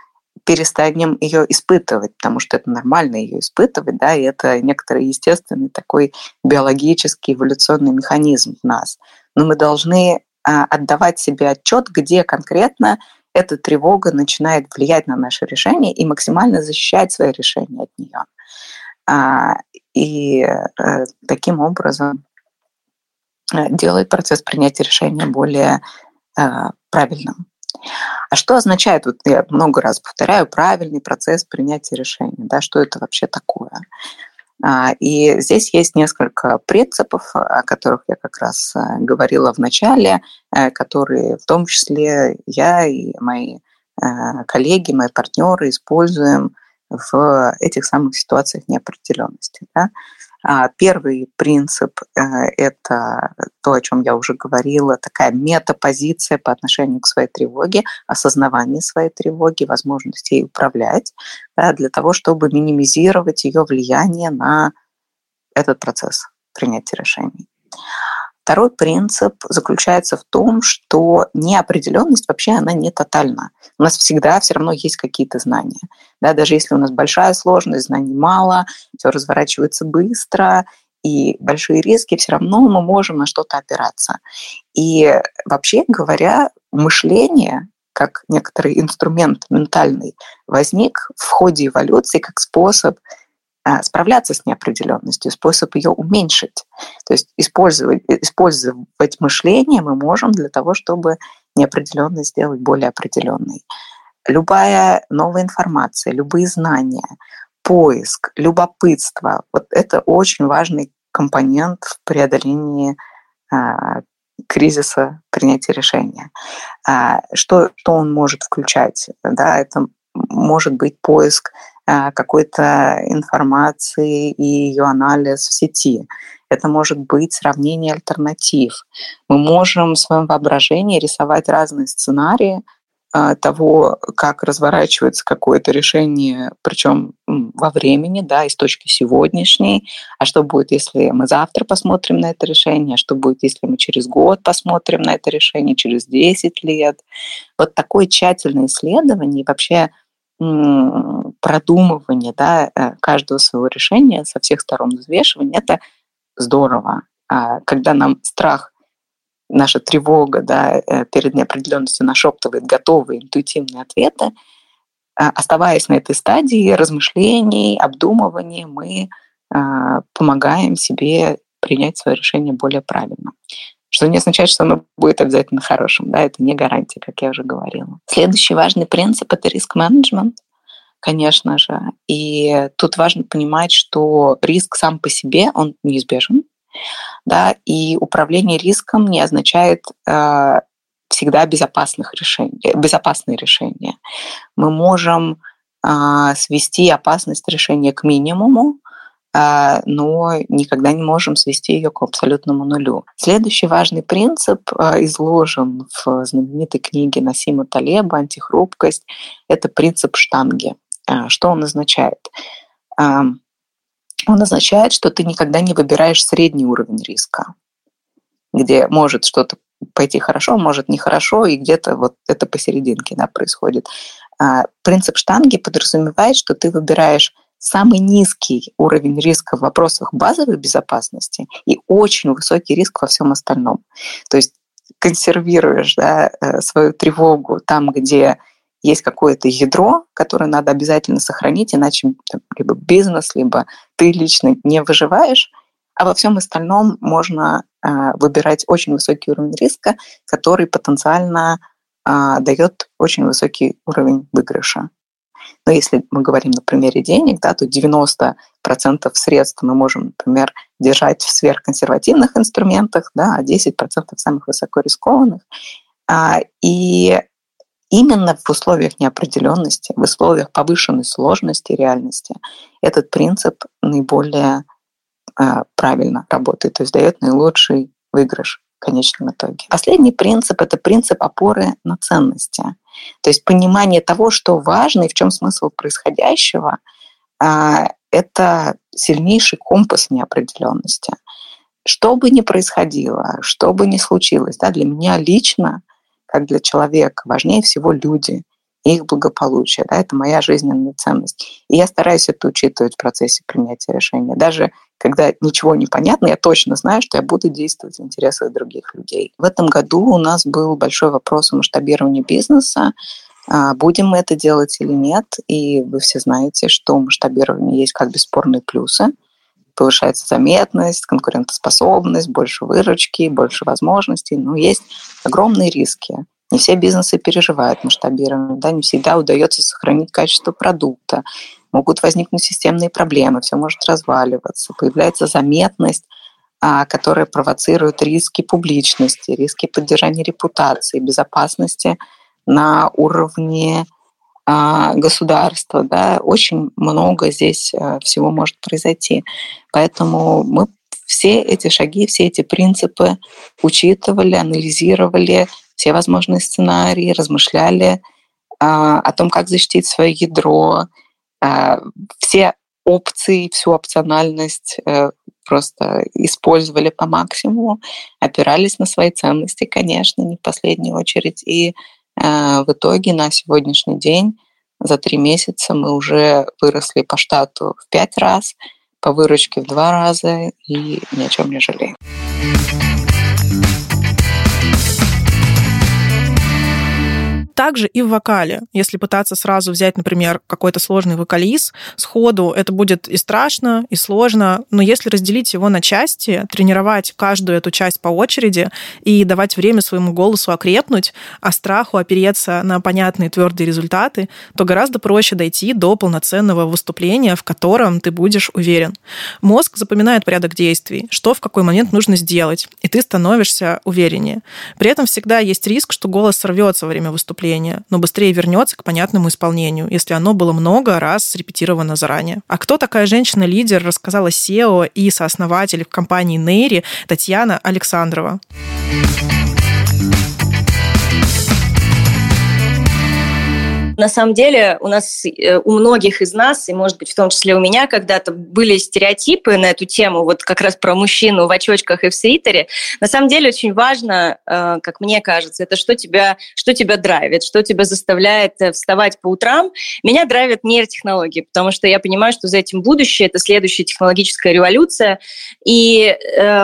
перестанем ее испытывать, потому что это нормально ее испытывать, да, и это некоторый естественный такой биологический эволюционный механизм в нас. Но мы должны а, отдавать себе отчет, где конкретно эта тревога начинает влиять на наше решение и максимально защищать свои решения от нее. А, и э, таким образом делает процесс принятия решения более э, правильным. А что означает, вот я много раз повторяю, правильный процесс принятия решения? Да, что это вообще такое? А, и здесь есть несколько принципов, о которых я как раз э, говорила в начале, э, которые в том числе я и мои э, коллеги, мои партнеры используем в этих самых ситуациях неопределенности. Да? А, первый принцип – это то, о чем я уже говорила, такая метапозиция по отношению к своей тревоге, осознавание своей тревоги, возможность ей управлять, да, для того, чтобы минимизировать ее влияние на этот процесс принятия решений. Второй принцип заключается в том, что неопределенность вообще она не тотальна. У нас всегда все равно есть какие-то знания. Да, даже если у нас большая сложность, знаний мало, все разворачивается быстро, и большие риски, все равно мы можем на что-то опираться. И вообще говоря, мышление как некоторый инструмент ментальный возник в ходе эволюции как способ справляться с неопределенностью, способ ее уменьшить. То есть использовать, использовать мышление мы можем для того, чтобы неопределенность сделать более определенной. Любая новая информация, любые знания, поиск, любопытство – вот это очень важный компонент в преодолении а, кризиса принятия решения. А, что, что он может включать? Да, это может быть поиск Э, какой-то информации и ее анализ в сети. Это может быть сравнение альтернатив. Мы можем в своем воображении рисовать разные сценарии э, того, как разворачивается какое-то решение, причем во времени, да, из точки сегодняшней, а что будет, если мы завтра посмотрим на это решение, а что будет, если мы через год посмотрим на это решение, через 10 лет. Вот такое тщательное исследование и вообще продумывание да, э, каждого своего решения, со всех сторон взвешивания, это здорово. А когда нам страх, наша тревога да, э, перед неопределенностью нашептывает готовые интуитивные ответы, а, оставаясь на этой стадии размышлений, обдумывания, мы а, помогаем себе принять свое решение более правильно что не означает, что оно будет обязательно хорошим. Да, это не гарантия, как я уже говорила. Следующий важный принцип – это риск-менеджмент, конечно же. И тут важно понимать, что риск сам по себе, он неизбежен. Да, и управление риском не означает э, всегда безопасных решений, безопасные решения. Мы можем э, свести опасность решения к минимуму, но никогда не можем свести ее к абсолютному нулю. Следующий важный принцип а, изложен в знаменитой книге Насима Талеба «Антихрупкость» — это принцип штанги. А, что он означает? Он означает, что ты никогда не выбираешь средний уровень риска, где может что-то пойти хорошо, может нехорошо, и где-то вот это посерединке да, происходит. Принцип штанги подразумевает, что ты выбираешь самый низкий уровень риска в вопросах базовой безопасности и очень высокий риск во всем остальном. То есть консервируешь да, э, свою тревогу там, где есть какое-то ядро, которое надо обязательно сохранить, иначе там, либо бизнес, либо ты лично не выживаешь, а во всем остальном можно э, выбирать очень высокий уровень риска, который потенциально э, дает очень высокий уровень выигрыша. Но если мы говорим на примере денег, да, то 90% средств мы можем, например, держать в сверхконсервативных инструментах, да, а 10% самых высокорискованных. А, и именно в условиях неопределенности, в условиях повышенной сложности реальности этот принцип наиболее а, правильно работает, то есть дает наилучший выигрыш в конечном итоге. Последний принцип – это принцип опоры на ценности. То есть понимание того, что важно и в чем смысл происходящего, а, это сильнейший компас неопределенности. Что бы ни происходило, что бы ни случилось, да, для меня лично, как для человека, важнее всего люди – их благополучие. Да, это моя жизненная ценность. И я стараюсь это учитывать в процессе принятия решения. Даже когда ничего не понятно, я точно знаю, что я буду действовать в интересах других людей. В этом году у нас был большой вопрос о масштабировании бизнеса. А, будем мы это делать или нет? И вы все знаете, что у масштабирования есть как бесспорные плюсы. Повышается заметность, конкурентоспособность, больше выручки, больше возможностей. Но есть огромные риски. Не все бизнесы переживают масштабирование, да, не всегда удается сохранить качество продукта, могут возникнуть системные проблемы, все может разваливаться, появляется заметность, а, которая провоцирует риски публичности, риски поддержания репутации, безопасности на уровне а, государства. Да, очень много здесь э, всего может произойти. Поэтому мы все эти шаги, все эти принципы учитывали, анализировали, все возможные сценарии, размышляли а, о том, как защитить свое ядро, все опции, всю опциональность э, просто использовали по максимуму, опирались на свои ценности, конечно, не в последнюю очередь. И э, в итоге на сегодняшний день за три месяца мы уже выросли по штату в пять раз, по выручке в два раза и ни о чем не жалеем. Также и в вокале. Если пытаться сразу взять, например, какой-то сложный вокализ сходу, это будет и страшно, и сложно. Но если разделить его на части, тренировать каждую эту часть по очереди и давать время своему голосу окрепнуть, а страху опереться на понятные твердые результаты, то гораздо проще дойти до полноценного выступления, в котором ты будешь уверен. Мозг запоминает порядок действий, что в какой момент нужно сделать, и ты становишься увереннее. При этом всегда есть риск, что голос сорвется во время выступления, выступление, но быстрее вернется к понятному исполнению, если оно было много раз срепетировано заранее. А кто такая женщина-лидер, рассказала SEO и сооснователь в компании Нейри Татьяна Александрова. На самом деле у нас, э, у многих из нас, и, может быть, в том числе у меня когда-то были стереотипы на эту тему, вот как раз про мужчину в очочках и в свитере. На самом деле очень важно, э, как мне кажется, это что тебя, что тебя драйвит, что тебя заставляет э, вставать по утрам. Меня драйвят нейротехнологии, потому что я понимаю, что за этим будущее, это следующая технологическая революция. И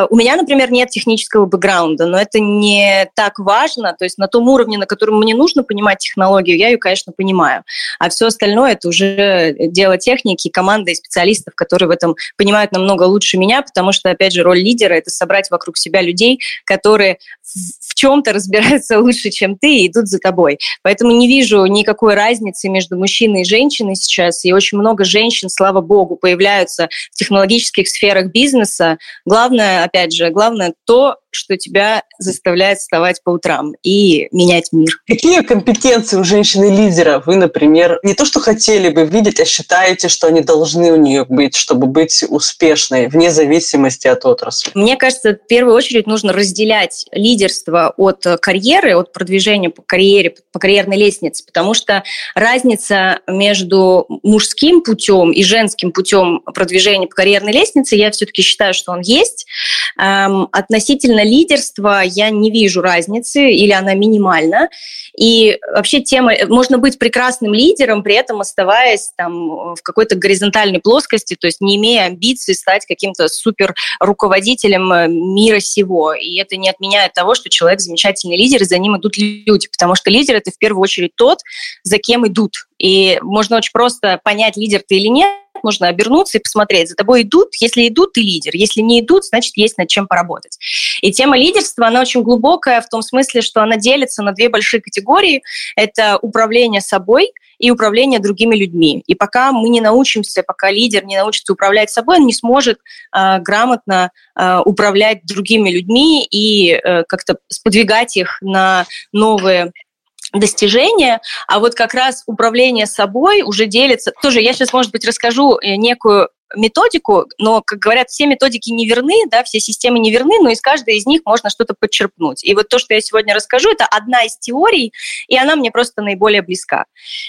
у меня, например, нет технического бэкграунда, но это не так важно. То есть на том уровне, на котором мне нужно понимать технологию, я ее, конечно, понимаю понимаю. А все остальное это уже дело техники, команды и специалистов, которые в этом понимают намного лучше меня, потому что, опять же, роль лидера – это собрать вокруг себя людей, которые в чем-то разбираются лучше, чем ты, и идут за тобой. Поэтому не вижу никакой разницы между мужчиной и женщиной сейчас, и очень много женщин, слава богу, появляются в технологических сферах бизнеса. Главное, опять же, главное то, что тебя заставляет вставать по утрам и менять мир. Какие компетенции у женщины-лидера вы, например, не то что хотели бы видеть, а считаете, что они должны у нее быть, чтобы быть успешной, вне зависимости от отрасли? Мне кажется, в первую очередь нужно разделять лидерство от карьеры, от продвижения по карьере, по карьерной лестнице, потому что разница между мужским путем и женским путем продвижения по карьерной лестнице, я все-таки считаю, что он есть. Эм, относительно лидерства я не вижу разницы или она минимальна. И вообще тема, можно быть прекрасным лидером, при этом оставаясь там в какой-то горизонтальной плоскости, то есть не имея амбиций стать каким-то супер руководителем э, мира сего. И это не отменяет того, что человек замечательный лидер, и за ним идут люди, потому что лидер это в первую очередь тот, за кем идут. И можно очень просто понять, лидер ты или нет, можно обернуться и посмотреть, за тобой идут, если идут, ты лидер, если не идут, значит, есть над чем поработать. И тема лидерства, она очень глубокая в том смысле, что она делится на две большие категории. Это управление собой и управление другими людьми. И пока мы не научимся, пока лидер не научится управлять собой, он не сможет э, грамотно э, управлять другими людьми и э, как-то сподвигать их на новые достижения, а вот как раз управление собой уже делится. Тоже я сейчас, может быть, расскажу э, некую методику, но, как говорят, все методики не верны, да, все системы не верны, но из каждой из них можно что-то подчерпнуть. И вот то, что я сегодня расскажу, это одна из теорий, и она мне просто наиболее близка.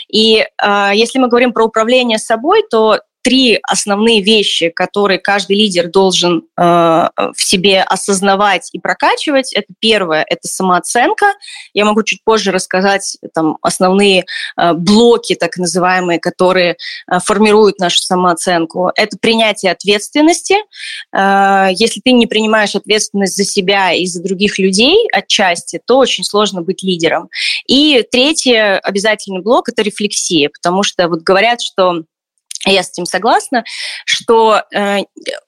И э, если мы говорим про управление собой, то три основные вещи, которые каждый лидер должен э, в себе осознавать и прокачивать. Это первое, это самооценка. Я могу чуть позже рассказать там основные э, блоки, так называемые, которые э, формируют нашу самооценку. Это принятие ответственности. Э, если ты не принимаешь ответственность за себя и за других людей отчасти, то очень сложно быть лидером. И третье обязательный блок – это рефлексия, потому что вот говорят, что я с этим согласна, что э,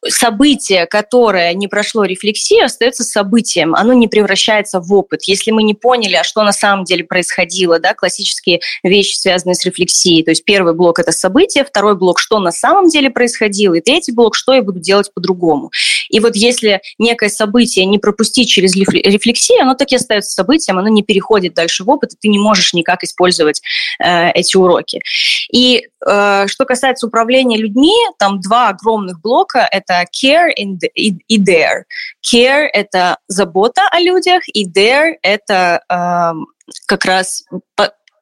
событие, которое не прошло рефлексию, остается событием. Оно не превращается в опыт. Если мы не поняли, а что на самом деле происходило, да, классические вещи, связанные с рефлексией. То есть первый блок – это событие, второй блок – что на самом деле происходило, и третий блок – что я буду делать по-другому. И вот если некое событие не пропустить через рефлексию, оно так и остается событием, оно не переходит дальше в опыт, и ты не можешь никак использовать э, эти уроки. И э, что касается управления людьми, там два огромных блока – это care и dare. Care – это забота о людях, и dare – это э, как раз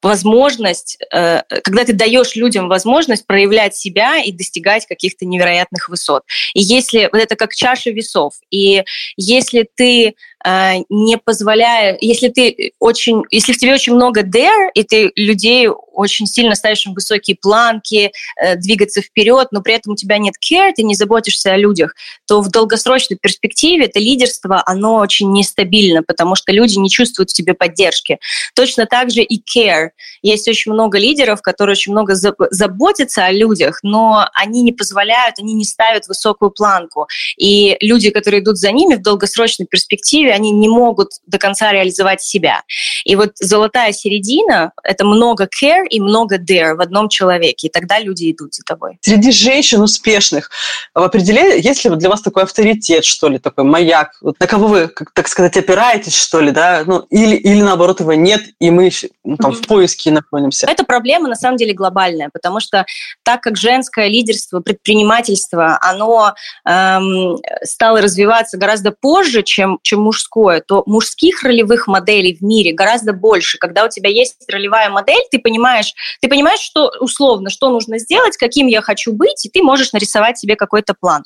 возможность, э, когда ты даешь людям возможность проявлять себя и достигать каких-то невероятных высот. И если вот это как чаша весов, и если ты Э, не позволяя, если ты очень, если в тебе очень много dare, и ты людей очень сильно ставишь им высокие планки, э, двигаться вперед, но при этом у тебя нет care, ты не заботишься о людях, то в долгосрочной перспективе это лидерство, оно очень нестабильно, потому что люди не чувствуют в тебе поддержки. Точно так же и care. Есть очень много лидеров, которые очень много заботятся о людях, но они не позволяют, они не ставят высокую планку. И люди, которые идут за ними в долгосрочной перспективе, они не могут до конца реализовать себя. И вот золотая середина — это много care и много dare в одном человеке, и тогда люди идут за тобой. Среди женщин успешных в определении, есть ли для вас такой авторитет, что ли, такой маяк, вот на кого вы, как, так сказать, опираетесь, что ли, да, ну, или, или наоборот его нет, и мы ну, там mm-hmm. в поиске находимся? Эта проблема на самом деле глобальная, потому что так как женское лидерство, предпринимательство, оно эм, стало развиваться гораздо позже, чем, чем мужское, то мужских ролевых моделей в мире гораздо больше. Когда у тебя есть ролевая модель, ты понимаешь, ты понимаешь, что условно, что нужно сделать, каким я хочу быть, и ты можешь нарисовать себе какой-то план.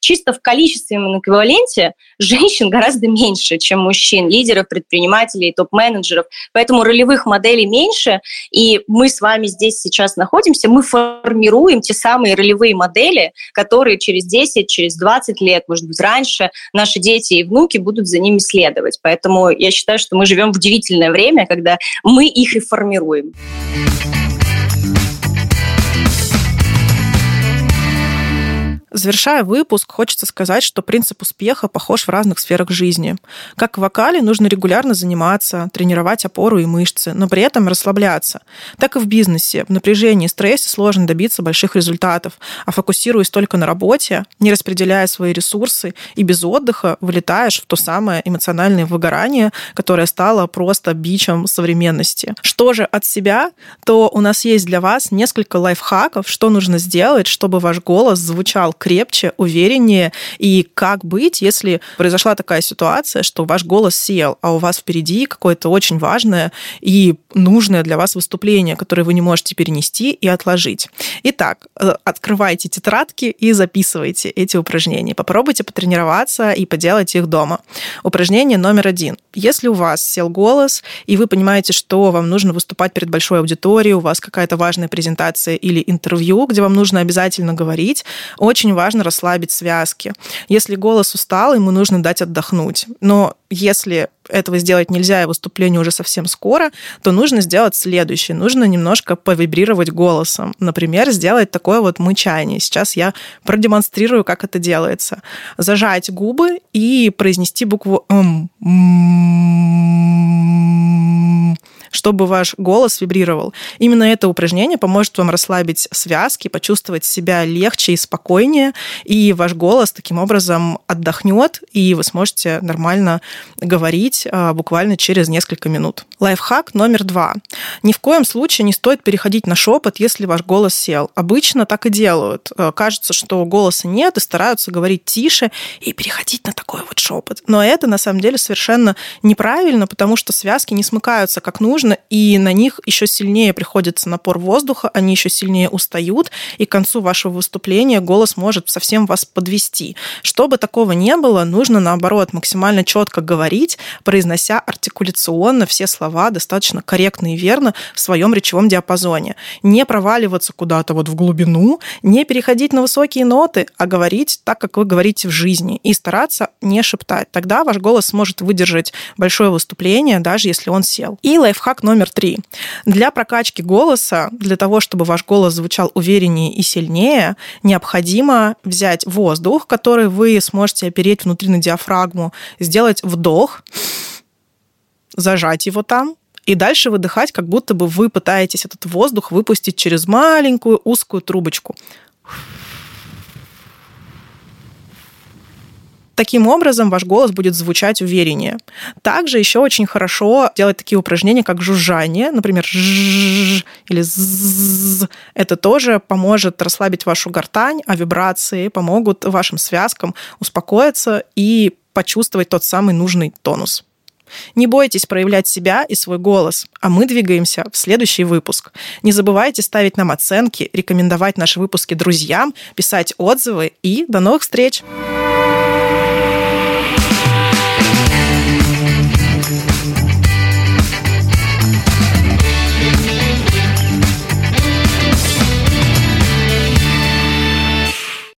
Чисто в количественном эквиваленте женщин гораздо меньше, чем мужчин, лидеров, предпринимателей, топ-менеджеров. Поэтому ролевых моделей меньше, и мы с вами здесь сейчас находимся, мы формируем те самые ролевые модели, которые через 10, через 20 лет, может быть, раньше наши дети и внуки будут за ними следовать. Поэтому я считаю, что мы живем в удивительное время, когда мы их и формируем. Bye. Завершая выпуск, хочется сказать, что принцип успеха похож в разных сферах жизни. Как в вокале нужно регулярно заниматься, тренировать опору и мышцы, но при этом расслабляться. Так и в бизнесе. В напряжении и стрессе сложно добиться больших результатов, а фокусируясь только на работе, не распределяя свои ресурсы и без отдыха, вылетаешь в то самое эмоциональное выгорание, которое стало просто бичем современности. Что же от себя, то у нас есть для вас несколько лайфхаков, что нужно сделать, чтобы ваш голос звучал крепче, увереннее. И как быть, если произошла такая ситуация, что ваш голос сел, а у вас впереди какое-то очень важное и нужное для вас выступление, которое вы не можете перенести и отложить. Итак, э, открывайте тетрадки и записывайте эти упражнения. Попробуйте потренироваться и поделать их дома. Упражнение номер один. Если у вас сел голос, и вы понимаете, что вам нужно выступать перед большой аудиторией, у вас какая-то важная презентация или интервью, где вам нужно обязательно говорить, очень важно расслабить связки. Если голос устал, ему нужно дать отдохнуть. Но если этого сделать нельзя, и выступление уже совсем скоро, то нужно сделать следующее. Нужно немножко повибрировать голосом. Например, сделать такое вот мычание. Сейчас я продемонстрирую, как это делается. Зажать губы и произнести букву «м» чтобы ваш голос вибрировал. Именно это упражнение поможет вам расслабить связки, почувствовать себя легче и спокойнее, и ваш голос таким образом отдохнет, и вы сможете нормально говорить а, буквально через несколько минут. Лайфхак номер два. Ни в коем случае не стоит переходить на шепот, если ваш голос сел. Обычно так и делают. Э, кажется, что голоса нет, и стараются говорить тише и переходить на такой вот шепот. Но это на самом деле совершенно неправильно, потому что связки не смыкаются как нужно, нужно, и на них еще сильнее приходится напор воздуха, они еще сильнее устают, и к концу вашего выступления голос может совсем вас подвести. Чтобы такого не было, нужно, наоборот, максимально четко говорить, произнося артикуляционно все слова слова достаточно корректно и верно в своем речевом диапазоне. Не проваливаться куда-то вот в глубину, не переходить на высокие ноты, а говорить так, как вы говорите в жизни, и стараться не шептать. Тогда ваш голос сможет выдержать большое выступление, даже если он сел. И лайфхак номер три. Для прокачки голоса, для того, чтобы ваш голос звучал увереннее и сильнее, необходимо взять воздух, который вы сможете опереть внутри на диафрагму, сделать вдох, зажать его там, и дальше выдыхать, как будто бы вы пытаетесь этот воздух выпустить через маленькую узкую трубочку. Таким образом, ваш голос будет звучать увереннее. Также еще очень хорошо делать такие упражнения, как жужжание, например, или з. Это тоже поможет расслабить вашу гортань, а вибрации помогут вашим связкам успокоиться и почувствовать тот самый нужный тонус. Не бойтесь проявлять себя и свой голос, а мы двигаемся в следующий выпуск. Не забывайте ставить нам оценки, рекомендовать наши выпуски друзьям, писать отзывы и до новых встреч! Встреч!